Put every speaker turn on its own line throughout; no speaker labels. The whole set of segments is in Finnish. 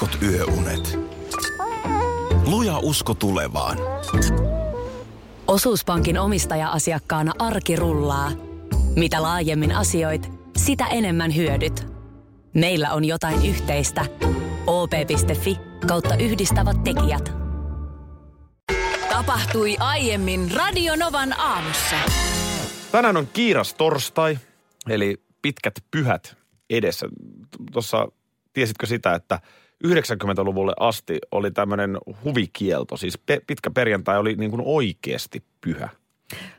heikot yöunet. Luja usko tulevaan.
Osuuspankin omistaja-asiakkaana arki rullaa. Mitä laajemmin asioit, sitä enemmän hyödyt. Meillä on jotain yhteistä. op.fi kautta yhdistävät tekijät.
Tapahtui aiemmin Radionovan aamussa.
Tänään on kiiras torstai, eli pitkät pyhät edessä. Tuossa tiesitkö sitä, että 90-luvulle asti oli tämmöinen huvikielto, siis pe- pitkä perjantai oli niin kuin oikeasti pyhä.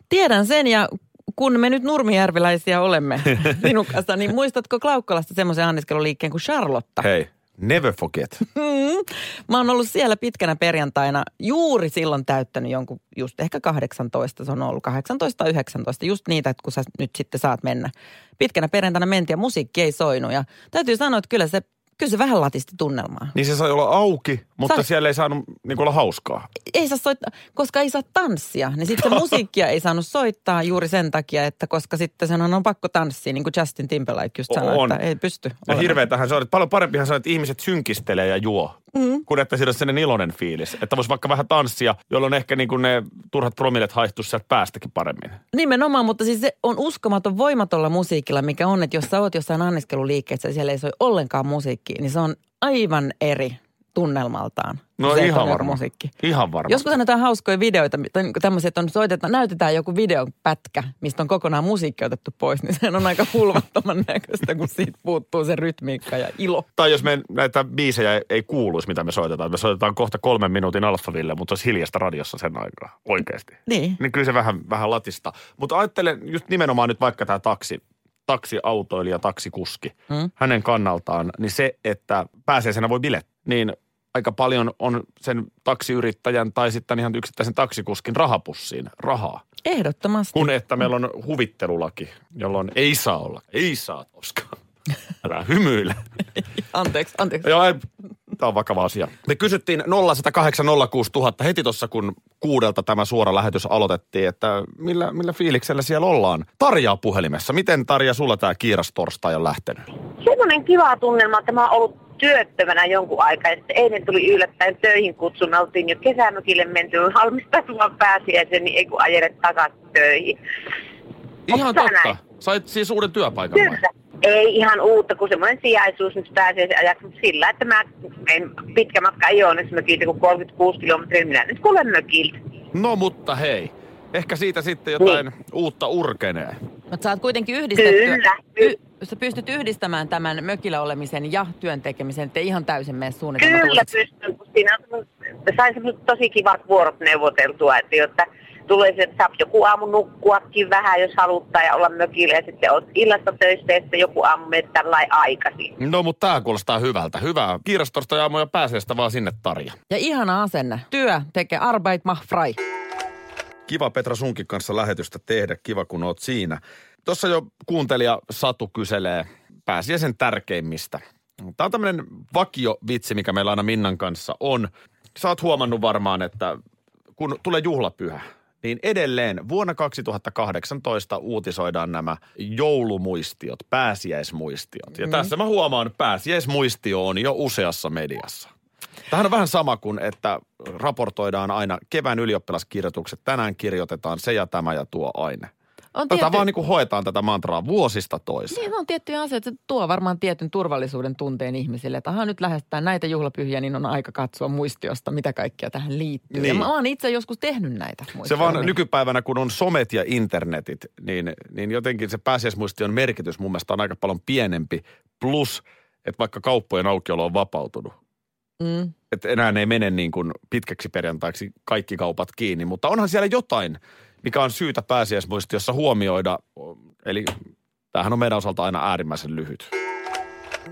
Tiedän sen ja kun me nyt nurmijärviläisiä olemme sinun kanssa, niin muistatko Klaukkalasta semmoisen anniskeluliikkeen kuin Charlotta?
Hei, never forget.
Mm. Mä oon ollut siellä pitkänä perjantaina juuri silloin täyttänyt jonkun, just ehkä 18, se on ollut 18 tai 19, just niitä, että kun sä nyt sitten saat mennä. Pitkänä perjantaina mentiin ja musiikki ei soinut ja täytyy sanoa, että kyllä se, kyllä se vähän latisti tunnelmaa.
Niin se sai olla auki, mutta
Sai.
siellä ei saanut niin olla hauskaa.
Ei saa soittaa, koska ei saa tanssia, niin sitten musiikkia ei saanut soittaa juuri sen takia, että koska sitten sen on pakko tanssia, niin kuin Justin Timberlake just sanoi,
On.
että ei pysty.
Ja hirveetähän se on, että paljon parempihan se on, että ihmiset synkistelee ja juo. Mm. Kun että siinä on sellainen iloinen fiilis. Että voisi vaikka vähän tanssia, jolloin ehkä niin kuin ne turhat promillet haihtuisi sieltä päästäkin paremmin.
Nimenomaan, mutta siis se on uskomaton voimatolla musiikilla, mikä on, että jos sä oot jossain anniskeluliikkeessä ja siellä ei soi ollenkaan musiikkia, niin se on aivan eri tunnelmaltaan.
No
se,
ihan varma.
Musiikki.
Ihan varma.
Joskus annetaan hauskoja videoita, niin tämmöisiä, että on soitetaan, näytetään joku videopätkä, mistä on kokonaan musiikki otettu pois, niin se on aika hulvattoman näköistä, kun siitä puuttuu se rytmiikka ja ilo.
Tai jos me näitä biisejä ei, ei kuuluisi, mitä me soitetaan. Me soitetaan kohta kolmen minuutin alfaville, mutta olisi hiljasta radiossa sen aikaa. Oikeasti.
Niin.
Niin kyllä se vähän, vähän latista. Mutta ajattelen just nimenomaan nyt vaikka tämä taksi, taksiautoilija, taksikuski.
Mm.
Hänen kannaltaan, niin se, että pääsiäisenä voi bilet, niin aika paljon on sen taksiyrittäjän tai sitten ihan yksittäisen taksikuskin rahapussiin rahaa.
Ehdottomasti.
Kun että meillä on huvittelulaki, jolloin ei saa olla, ei saa koskaan. Älä hymyile.
Anteeksi, anteeksi.
Joo, tämä on vakava asia. Me kysyttiin 0806000 heti tuossa, kun kuudelta tämä suora lähetys aloitettiin, että millä, millä fiiliksellä siellä ollaan. Tarjaa puhelimessa. Miten Tarja, sulla tämä kiiras torstai on lähtenyt?
semmoinen kiva tunnelma, että mä oon ollut työttömänä jonkun aikaa. Ja sitten eilen tuli yllättäen töihin kutsun. Oltiin jo kesämökille menty valmistautumaan pääsiäisen, niin ei kun ajele takaisin töihin.
Ihan
tää
totta.
näin?
Sait siis uuden työpaikan vai?
Ei ihan uutta, kun semmoinen sijaisuus nyt pääsiäisen ajaksi, mutta sillä, että mä en, pitkä matka ei ole mökiltä, kun 36 kilometriä, minä nyt kuulen mökiltä.
No mutta hei, ehkä siitä sitten jotain
Niin.
uutta urkenee.
Mutta sä oot kuitenkin yhdistetty.
Kyllä.
Y- sä pystyt yhdistämään tämän mökillä olemisen ja työn tekemisen, ettei ihan täysin mene suunnitelmat
Kyllä pystyn, kun siinä on sain tosi kivat vuorot neuvoteltua, että jotta tulee se, että saa joku aamu nukkuakin vähän, jos haluttaa ja olla mökillä ja sitten oot illasta töissä ja sitten joku aamu menet tällainen aikaisin.
No mutta tämä kuulostaa hyvältä. Hyvää. Kiirastosta ja aamuja pääseestä vaan sinne Tarja.
Ja ihana asenne. Työ tekee Arbeit macht frei.
Kiva Petra sunkin kanssa lähetystä tehdä. Kiva kun oot siinä. Tuossa jo kuuntelija Satu kyselee pääsiäisen tärkeimmistä. Tämä on tämmöinen vakio vitsi, mikä meillä aina Minnan kanssa on. Sä oot huomannut varmaan, että kun tulee juhlapyhä, niin edelleen vuonna 2018 uutisoidaan nämä joulumuistiot, pääsiäismuistiot. Ja tässä mä huomaan, että pääsiäismuistio on jo useassa mediassa. Tähän on vähän sama kuin, että raportoidaan aina kevään ylioppilaskirjoitukset. Tänään kirjoitetaan se ja tämä ja tuo aine.
On
Tätä
tietty-
vaan niin kuin hoetaan tätä mantraa vuosista toiseen.
Niin on tiettyjä asioita, se tuo varmaan tietyn turvallisuuden tunteen ihmisille. Että aha, nyt lähestytään näitä juhlapyhiä, niin on aika katsoa muistiosta, mitä kaikkea tähän liittyy.
Niin.
Ja mä oon itse joskus tehnyt näitä
Se vaan nykypäivänä, kun on somet ja internetit, niin, niin jotenkin se pääsiäismuistion merkitys mun mielestä on aika paljon pienempi. Plus, että vaikka kauppojen aukiolo on vapautunut,
Mm.
että enää ei mene niin kuin pitkäksi perjantaiksi kaikki kaupat kiinni, mutta onhan siellä jotain, mikä on syytä pääsiäismuistiossa huomioida. Eli tämähän on meidän osalta aina äärimmäisen lyhyt.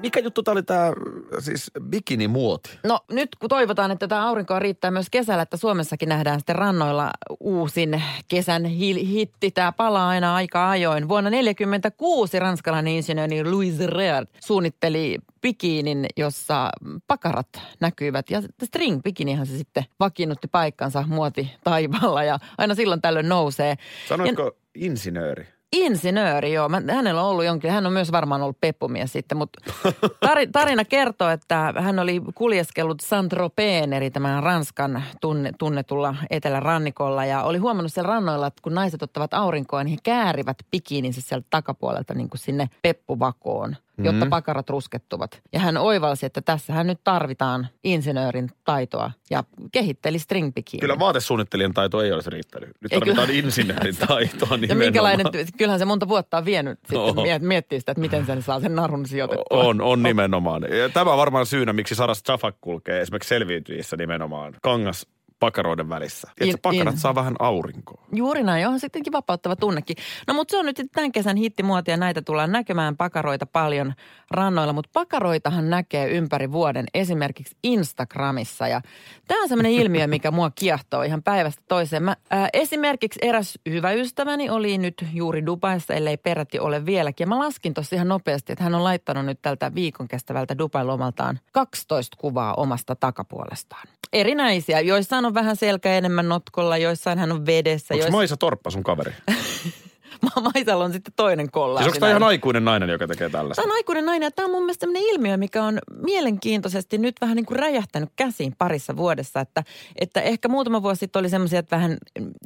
Mikä juttu tämä oli tämä siis bikinimuoti?
No nyt kun toivotaan, että tämä aurinkoa riittää myös kesällä, että Suomessakin nähdään sitten rannoilla uusin kesän hi- hitti. Tämä palaa aina aika ajoin. Vuonna 1946 ranskalainen insinööri Louis Reard suunnitteli bikinin, jossa pakarat näkyivät. Ja string bikinihan se sitten vakiinnutti paikkansa muoti taivaalla ja aina silloin tällöin nousee.
Sanoitko insinööri?
Insinööri, joo. Mä, hänellä on ollut jonkin, hän on myös varmaan ollut peppumies sitten, mutta tari, tarina kertoo, että hän oli kuljeskellut Saint-Tropeen, eli tämän Ranskan tunne, tunnetulla etelärannikolla ja oli huomannut siellä rannoilla, että kun naiset ottavat aurinkoa, niin he käärivät pikiininsä sieltä takapuolelta niin kuin sinne peppuvakoon jotta
Mm.
pakarat ruskettuvat. Ja hän oivalsi, että tässähän nyt tarvitaan insinöörin taitoa ja kehitteli string bikini.
Kyllä vaatesuunnittelijan taito ei olisi riittänyt. Nyt
Ei
tarvitaan
kyllä.
insinöörin taitoa
ja
nimenomaan.
minkälainen, kyllähän se monta vuotta on vienyt sitten miettiä sitä, että miten sen saa sen narun sijoitettua.
On, on nimenomaan. Ja Tämä on varmaan syynä, miksi Saras Jafak kulkee esimerkiksi selviytyissä nimenomaan kangas pakaroiden välissä. Että pakarat
in-
saa vähän aurinkoa.
Juuri näin, onhan sittenkin vapauttava tunnekin. No mutta se on nyt tämän kesän hittimuotia ja näitä tullaan näkemään pakaroita paljon rannoilla, mutta pakaroitahan näkee ympäri vuoden esimerkiksi Instagramissa ja tämä on sellainen ilmiö, mikä mua kiehtoo ihan päivästä toiseen. Mä, ää, esimerkiksi eräs hyvä ystäväni oli nyt juuri Dubaissa, ellei peräti ole vieläkin. Ja mä laskin tuossa ihan nopeasti, että hän on laittanut nyt tältä viikon kestävältä Dubai-lomaltaan 12 kuvaa omasta takapuolestaan. Erinäisiä. Joissain on vähän selkä enemmän notkolla, joissain hän on vedessä.
Onko
joissa...
Maisa Torppa sun kaveri?
Maisalla on sitten toinen kolla.
Siis onko tämä ihan aikuinen nainen, joka tekee tällaista?
Tämä on aikuinen nainen ja tämä on mun mielestä sellainen ilmiö, mikä on mielenkiintoisesti nyt vähän niin kuin räjähtänyt käsiin parissa vuodessa. Että, että ehkä muutama vuosi sitten oli semmoisia, että vähän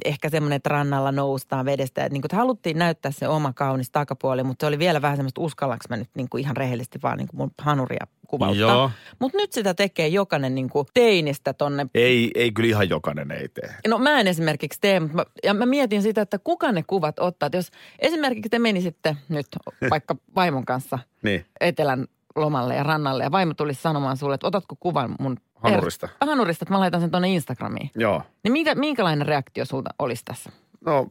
ehkä semmoinen, että rannalla noustaan vedestä. Että, niin kuin, että haluttiin näyttää se oma kaunis takapuoli, mutta se oli vielä vähän semmoista, uskallaks mä nyt niin kuin ihan rehellisesti vaan niin kuin mun hanuria kuvauttaa.
Joo.
Mutta nyt sitä tekee jokainen niin kuin teinistä tonne
Ei, ei kyllä ihan jokainen ei tee.
No mä en esimerkiksi tee, mutta mä, ja mä mietin sitä, että kuka ne kuvat ottaa. Että jos esimerkiksi te menisitte nyt vaikka vaimon kanssa
Niin.
etelän lomalle ja rannalle ja vaimo tulisi sanomaan sulle, että otatko kuvan mun
Hanurista.
Per- hanurista, että mä laitan sen tuonne Instagramiin.
Joo.
Niin minkä, minkälainen reaktio sulta olisi tässä?
No,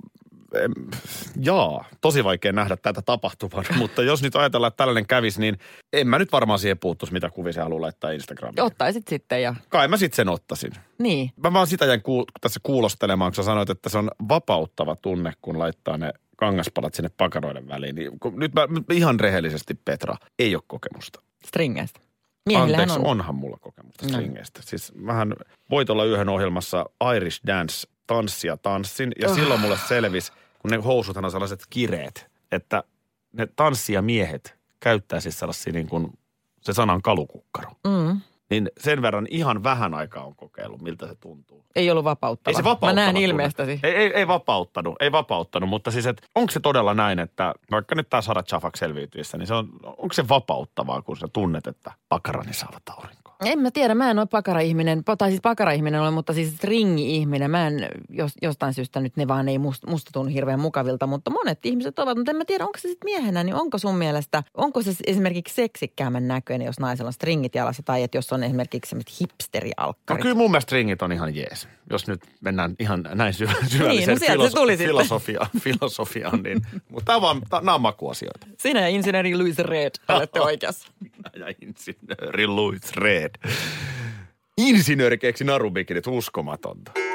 jaa, tosi vaikea nähdä tätä tapahtuvan, mutta jos nyt ajatellaan, että tällainen kävisi, niin en mä nyt varmaan siihen puuttuisi, mitä kuvia se haluaa laittaa Instagramiin.
Ottaisit sitten ja
Kai mä sitten sen ottaisin.
niin.
Mä vaan sitä jäin kuul- tässä kuulostelemaan, kun sä sanoit, että se on vapauttava tunne, kun laittaa ne kangaspalat sinne pakaroiden väliin. Niin, nyt mä ihan rehellisesti, Petra, ei ole kokemusta.
Stringeistä. Miehillähän
Anteeksi,
on.
onhan mulla kokemusta
No.
stringeistä. Siis mähän voit olla yhden ohjelmassa Irish Dance tanssia tanssin. Ja
Oh.
silloin mulle selvisi, kun ne housuthan on sellaiset kireet, että ne tanssijamiehet käyttää siis sellaisia niin kuin, se sana on kalukukkaro.
Mm.
Niin sen verran ihan vähän aikaa on kokeillut, miltä se tuntuu.
Ei ollut vapauttava.
Ei se vapauttava
Mä näen ilmeestäsi.
Ei, ei, ei vapauttanut, ei vapauttanut, mutta siis, että onko se todella näin, että vaikka nyt tämä Sara Chafak selviytyessä, niin se on, onko se vapauttavaa, kun sä tunnet, että pakarani saavat aurinkoa?
En mä tiedä, mä en ole pakara-ihminen, tai siis pakara-ihminen olen, mutta siis stringi-ihminen. Mä en jos, jostain syystä nyt ne vaan ei musta, musta tunnu hirveän mukavilta, mutta monet ihmiset ovat. Mutta en mä tiedä, onko se sitten miehenä, niin onko sun mielestä, onko se esimerkiksi seksikkäämän näköinen, jos naisella on stringit jalassa, tai että jos on esimerkiksi semmoiset
No
hipsterialkkarit.
kyllä mun mielestä ringit on ihan jees. Jos nyt mennään ihan näin syvä, syvälliseen
Niin, no se tuli
filosofia, filosofiaan, niin, mutta tämä on nämä on makuasioita.
Sinä ja insinööri Louis Red olette oikeassa.
Ja insinööri Louis Red. Insinööri keksi narubikinit, uskomatonta.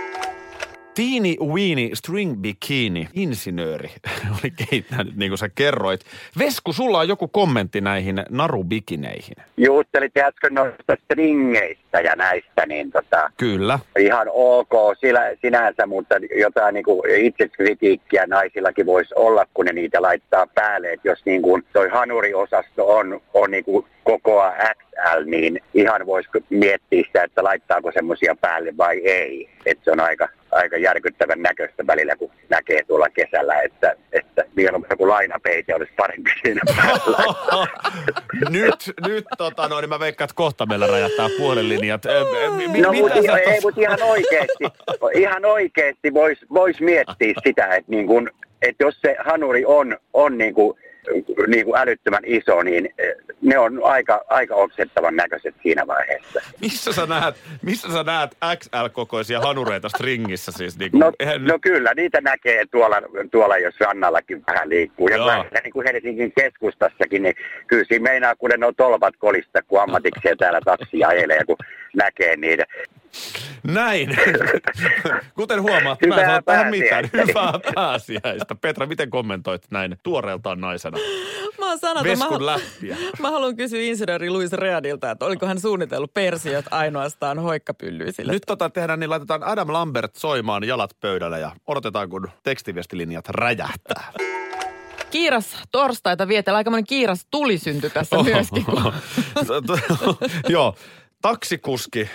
Teeny Weeny String Bikini, insinööri, oli keittänyt niin kuin sä kerroit. Vesku, sulla on joku kommentti näihin narubikineihin.
Juuttelit äsken noista stringeistä ja näistä, niin tota,
Kyllä.
ihan ok sillä, sinänsä, mutta jotain niin kuin itsekritiikkiä naisillakin voisi olla, kun ne niitä laittaa päälle. Et jos niin kuin toi hanuriosasto on, on niin kuin kokoa XL, niin ihan voisi miettiä sitä, että laittaako semmoisia päälle vai ei. Et se on aika, aika järkyttävän näköistä välillä, kun näkee tuolla kesällä, että, että mieluummin joku lainapeite olisi parempi siinä päällä.
nyt, nyt tota noin, niin mä veikkaan, että kohta meillä räjähtää puhelinlinjat.
No
mitä
mutta
sä
ei, mut ihan oikeasti, ihan oikeasti voisi vois miettiä sitä, että niin kun, et jos se hanuri on, on niin kuin, niin kuin älyttömän iso, niin eh, ne on aika, aika oksettavan näköiset siinä vaiheessa.
Missä sä näet, missä sä näet XL-kokoisia hanureita stringissä siis? Niin kuin,
No,
eihän-
no kyllä, niitä näkee tuolla, tuolla jos rannallakin vähän liikkuu. Ja vähän niin kuin Helsingin keskustassakin, niin kyllä siinä meinaa, kun ne on tolpat kolista, kun ammatikseen täällä taksia ajelee, kun näkee niitä.
Näin. Kuten huomaat, mä en sano tähän mitään. Hyvää pääsiäistä. Petra, miten kommentoit näin tuoreeltaan naisena?
Mä oon sanonut, mä,
Veskun läppiä.
mä haluan kysyä insinööri Louis Readilta, että oliko hän suunnitellut persiöt ainoastaan hoikkapyllyisille.
Nyt tota tehdään, niin laitetaan Adam Lambert soimaan jalat pöydälle ja odotetaan, kun tekstiviestilinjat räjähtää.
kiiras torstaita vietellä. Aikamoinen kiiras tuli syntyi tässä myöskin.
Joo, taksikuski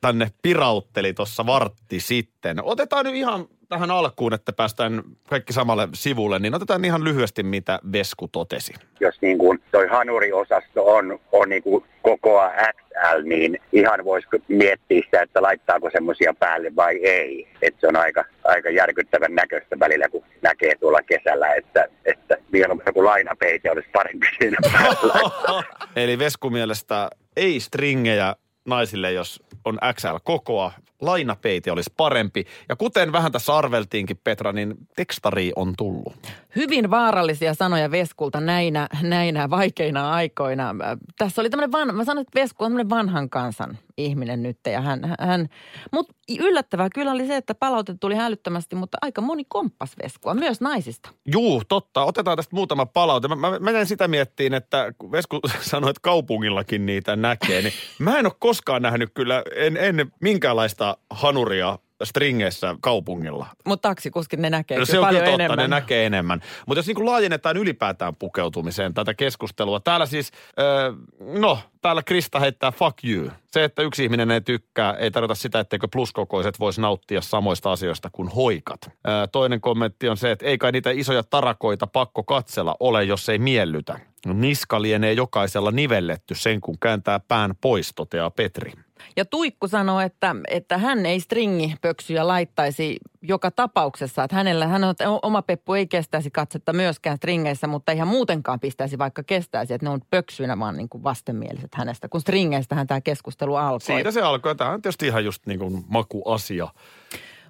tänne pirautteli tuossa vartti sitten. Otetaan nyt ihan tähän alkuun, että päästään kaikki samalle sivulle, niin otetaan ihan lyhyesti, mitä Vesku totesi.
Jos niin kuin toi hanuriosasto on, on niin kuin kokoa XL, niin ihan voisi miettiä sitä, että laittaako semmoisia päälle vai ei. Että se on aika, aika järkyttävän näköistä välillä, kun näkee tuolla kesällä, että, että vielä joku lainapeite olisi parempi siinä päällä.
Eli Vesku mielestä ei stringejä naisille, jos on XL kokoa. Lainapeite olisi parempi. Ja kuten vähän tässä arveltiinkin, Petra, niin tekstari on tullut.
Hyvin vaarallisia sanoja Veskulta näinä, näinä vaikeina aikoina. Tässä oli tämmöinen, van, mä sanoin, että Vesku on tämmöinen vanhan kansan ihminen nyt. Ja hän, hän, mutta yllättävää kyllä oli se, että palaute tuli hälyttömästi, mutta aika moni komppas Veskua, myös naisista.
Juu, totta. Otetaan tästä muutama palaute. Mä, mä menen sitä miettiin, että kun Vesku sanoi, että kaupungillakin niitä näkee, niin mä en ole koskaan nähnyt kyllä en, en minkäänlaista hanuria stringeissä kaupungilla.
Mutta taksikuskit ne näkee
No se on
paljon
kyllä totta,
enemmän.
ne näkee enemmän. Mutta jos niin kuin laajennetaan ylipäätään pukeutumiseen tätä keskustelua. Täällä siis, äh, no, täällä Krista heittää fuck you. Se, että yksi ihminen ei tykkää, ei tarkoita sitä, etteikö pluskokoiset voisi nauttia samoista asioista kuin hoikat. Äh, toinen kommentti on se, että ei kai niitä isoja tarakoita pakko katsella ole, jos ei miellytä. Niska lienee jokaisella nivelletty sen, kun kääntää pään pois, toteaa Petri.
Ja Tuikku sanoi, että, että hän ei stringipöksyjä laittaisi joka tapauksessa. Että hänellä, hän on, oma Peppu ei kestäisi katsetta myöskään stringeissä, mutta ihan muutenkaan pistäisi vaikka kestäisi. Että ne on pöksyinä vaan niin kuin vastenmieliset hänestä, kun stringeistähän tämä keskustelu alkoi.
Siitä se alkoi. Tämä on tietysti ihan just niin kuin makuasia.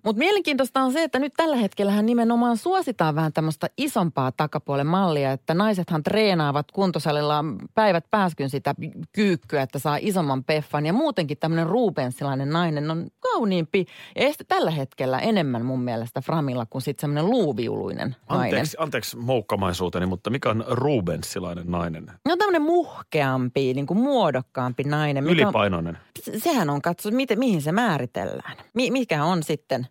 Mutta mielenkiintoista on se, että nyt tällä hetkellä nimenomaan suositaan vähän tämmöistä isompaa takapuolen mallia, että naisethan treenaavat kuntosalilla päivät pääskyn sitä kyykkyä, että saa isomman peffan. Ja muutenkin tämmöinen ruubensilainen nainen on kauniimpi ja este tällä hetkellä enemmän mun mielestä Framilla kuin sitten semmoinen luuviuluinen nainen.
Anteeksi, anteeksi moukkamaisuuteni, mutta mikä on Rubensilainen nainen?
No tämmöinen muhkeampi, niin kuin muodokkaampi nainen. mikä on-
Ylipainoinen.
Se- Sehän on katso, miten, mihin se määritellään. Mi, mikä on sitten,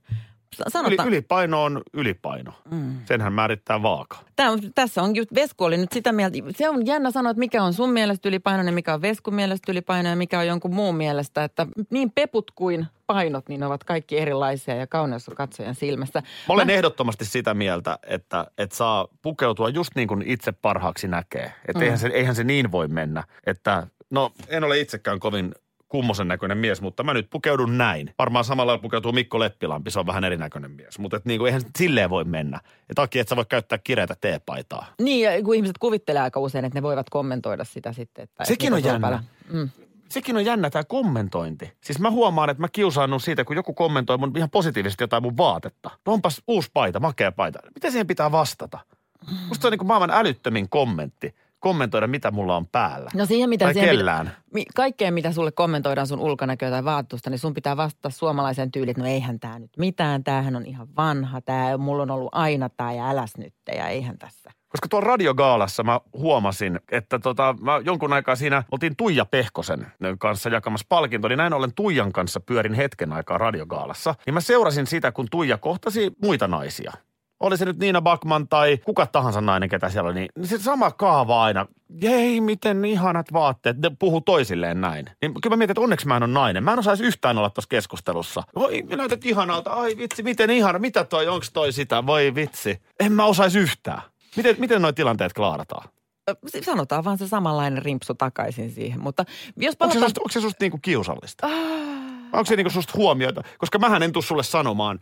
Yli,
sanotaan,
ylipaino on ylipaino. Mm. Senhän määrittää vaaka.
Tämä on, tässä on just, Vesku oli nyt sitä mieltä, se on jännä sanoa, että mikä on sun mielestä ylipainoinen, mikä on Veskun mielestä ylipainoinen ja mikä on jonkun muun mielestä, että niin peput kuin painot, niin ovat kaikki erilaisia ja kauneus on katsojan silmässä.
Mä olen ehdottomasti sitä mieltä, että, että saa pukeutua just niin kuin itse parhaaksi näkee. Että mm. eihän, se, eihän se niin voi mennä, että no en ole itsekään kovin kummosen näköinen mies, mutta mä nyt pukeudun näin. Varmaan samalla pukeutuu Mikko Leppilampi, se on vähän erinäköinen mies. Mutta et niin kuin, eihän silleen voi mennä. Ja takia, että sä voi käyttää kireitä teepaitaa.
Niin, ja kun ihmiset kuvittelee aika usein, että ne voivat kommentoida sitä sitten. Että
Sekin
että
on jännä.
päällä. Mm.
Sekin on jännä tämä kommentointi. Siis mä huomaan, että mä kiusaannun siitä, kun joku kommentoi mun ihan positiivisesti jotain mun vaatetta. No onpas uusi paita, makea paita. Miten siihen pitää vastata? Musta se on niin kuin maailman älyttömin kommentti. Kommentoida, mitä mulla on päällä.
No siihen, mitä
Tai
siihen pitä-
kellään.
mi- kaikkeen, mitä sulle kommentoidaan sun ulkonäköä tai vaattusta, niin sun pitää vastata suomalaisen tyyliin, että no eihän tämä nyt mitään, tämähän on ihan vanha, tämä mulla on ollut aina tämä ja äläs nyt ja eihän tässä.
Koska tuolla radiogaalassa mä huomasin, että tota, mä jonkun aikaa siinä oltiin Tuija Pehkosen kanssa jakamassa palkinto, niin näin ollen Tuijan kanssa pyörin hetken aikaa radiogaalassa. Niin mä seurasin sitä, kun Tuija kohtasi muita naisia. Oli se nyt Niina Bakman tai kuka tahansa nainen, ketä siellä oli, niin se sama kaava aina. Jei, miten ihanat vaatteet. Ne puhuu toisilleen näin. Niin kyllä mä mietin, että onneksi mä en ole nainen. Mä en osaisi yhtään olla tuossa keskustelussa. Voi, näytät ihanalta. Ai vitsi, miten ihana. Mitä toi, onks toi sitä? Voi vitsi. En mä osaisi yhtään. Miten, miten noi tilanteet klaarataan?
Sanotaan vaan se samanlainen rimpsu takaisin siihen, mutta jos
Onko se
palataan...
susta, onko se susta niinku kiusallista? Onko se niinku susta huomioita? Koska mähän en tuu sulle sanomaan,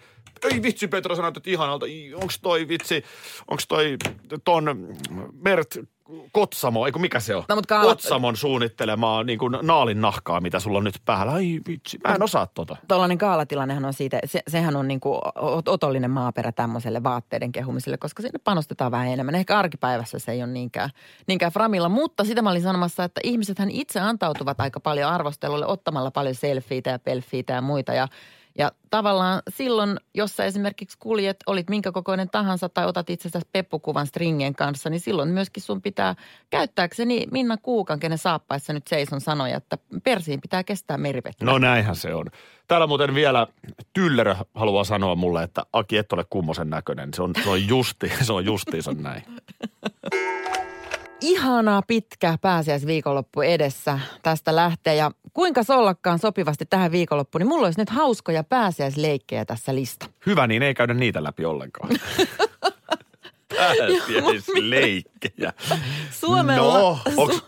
ei vitsi Petra, sä näytät ihanalta, onko toi vitsi, onko toi ton Mert Kotsamo, eikö mikä se on?
No, mut Kaala-
Kotsamon suunnittelemaa niin kuin naalin nahkaa, mitä sulla on nyt päällä. Ai vitsi, mä en osaa tota.
Tuollainen kaalatilannehan on siitä, se, sehän on niin kuin otollinen maaperä tämmöiselle vaatteiden kehumiselle, koska sinne panostetaan vähän enemmän. Ehkä arkipäivässä se ei ole niinkään, niinkään framilla, mutta sitä mä olin sanomassa, että ihmisethän itse antautuvat aika paljon arvostelulle ottamalla paljon selfieitä ja pelfiitä ja muita. Ja Ja tavallaan silloin, jos sä esimerkiksi kuljet, olit minkä kokoinen tahansa tai otat itsestäsi peppukuvan stringen kanssa, niin silloin myöskin sun pitää käyttääkseni Minna Kuukan, kenen saappaissa nyt seison sanoja, että persiin pitää kestää merivettä.
No näinhän se on. Täällä muuten vielä Tyllerö haluaa sanoa mulle, että Aki et ole kummosen näköinen. Se on, se on, justi, se on justiinsa näin.
Ihana pitkä pääsiäisviikonloppu edessä tästä lähtee ja kuinka sollakkaan sopivasti tähän viikonloppuun, niin mulla olisi nyt hauskoja pääsiäisleikkejä tässä lista.
Hyvä, niin ei käydä niitä läpi ollenkaan. Pääsiäisleikkejä.
Suomen,
No,
la-
onks-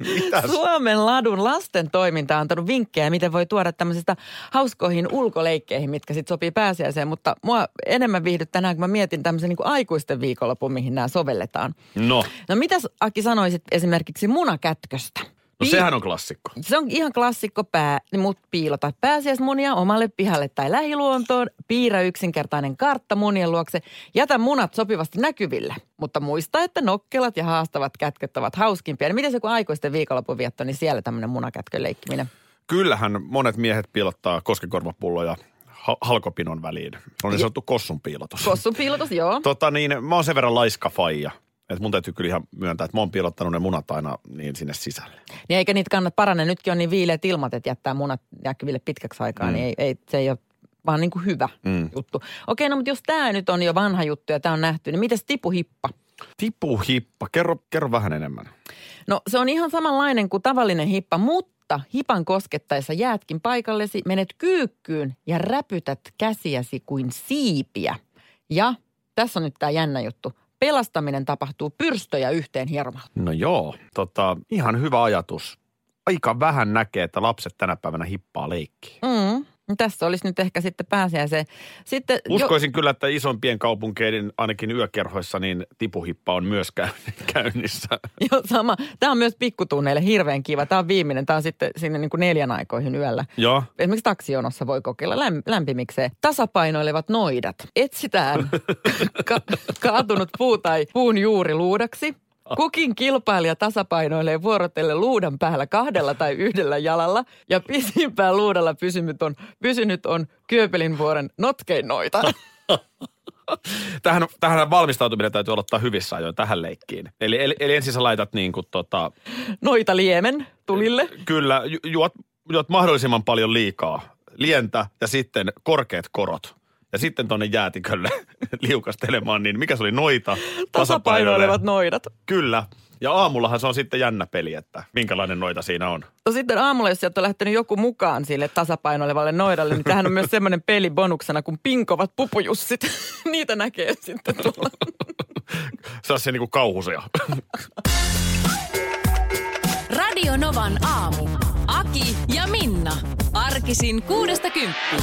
Mitäs?
Suomen ladun lasten toiminta on antanut vinkkejä, miten voi tuoda tämmöisistä hauskoihin ulkoleikkeihin, mitkä sitten sopii pääsiäiseen. Mutta mua enemmän viihdyt tänään, kun mä mietin tämmöisen niin kuin aikuisten viikonlopun, mihin nämä sovelletaan.
No,
No mitäs Aki sanoisit esimerkiksi munakätköstä?
No
Pi-
sehän on klassikko.
Se on ihan klassikko pää, niin mut piilota pääsiäismunia omalle pihalle tai lähiluontoon, piirrä yksinkertainen kartta munien luokse, jätä munat sopivasti näkyville. Mutta muista, että nokkelat ja haastavat kätköt ovat hauskimpia. Niin miten se kun aikuisten viikonlopun vietto, niin siellä tämmöinen munakätkön leikkiminen.
Kyllähän monet miehet piilottaa koskekorvapulloja ha- halkopinon väliin. Se on niin sanottu kossun piilotus.
Kossun piilotus, joo.
Tota niin, mä oon sen verran laiska faija. Että mun täytyy kyllä ihan myöntää, että mä oon piilottanut ne munat aina niin sinne sisälle.
Niin eikä niitä kannata parane. Nytkin on niin viileät ilmat, että jättää munat näkyville pitkäksi aikaa, mm. niin ei, ei, se ei ole vaan niin kuin hyvä
Mm.
juttu. Okei, no mutta jos tämä nyt on jo vanha juttu ja tämä on nähty, niin mitäs tipuhippa?
Tipu hippa, kerro, kerro vähän enemmän.
No se on ihan samanlainen kuin tavallinen hippa, mutta hipan koskettaessa jäätkin paikallesi, menet kyykkyyn ja räpytät käsiäsi kuin siipiä. Ja tässä on nyt tämä jännä juttu. Pelastaminen tapahtuu pyrstöjä yhteen hieromalla.
No joo, tota, ihan hyvä ajatus. Aika vähän näkee, että lapset tänä päivänä hippaa leikkiä.
Mm. Tässä olisi nyt ehkä sitten pääsiäiseen. Sitten
Uskoisin kyllä, että isompien kaupunkeiden, ainakin yökerhoissa, niin tipuhippa on myös käy- käynnissä.
Jo, sama. Tämä on myös pikkutunneille hirveän kiva. Tämä on viimeinen. Tämä on sitten sinne niin kuin neljän aikoihin yöllä.
Joo.
Esimerkiksi taksijonossa voi kokeilla läm- lämpimikseen. Tasapainoilevat noidat. Etsitään ka- kaatunut puu tai puun juuri luudaksi. Kukin kilpailija tasapainoilee vuorotellen luudan päällä kahdella tai yhdellä jalalla ja pisimpään luudalla pysynyt on, pysynyt on Kööpelin vuoren notkein noita.
Tähän, tähän valmistautuminen täytyy aloittaa hyvissä ajoin tähän leikkiin. Eli, eli, eli ensin sä laitat niin kuin tota,
Noita liemen tulille.
kyllä ju, juot, juot mahdollisimman paljon liikaa, lientä ja sitten korkeat korot. Ja sitten tuonne jäätikölle liukastelemaan, niin mikä se oli noita?
Tasapainoilevat noidat.
Kyllä. Ja aamullahan se on sitten jännä peli, että minkälainen noita siinä on.
No sitten aamulla, jos sieltä on lähtenyt joku mukaan sille tasapainoilevalle noidalle, niin tähän on myös semmoinen peli bonuksena kuin pinkovat pupujussit. Niitä näkee sitten tuolla.
Se on se niinku kauhusia.
Radio Novan aamu. Aki ja Minna. Arkisin kuudesta kymppiin.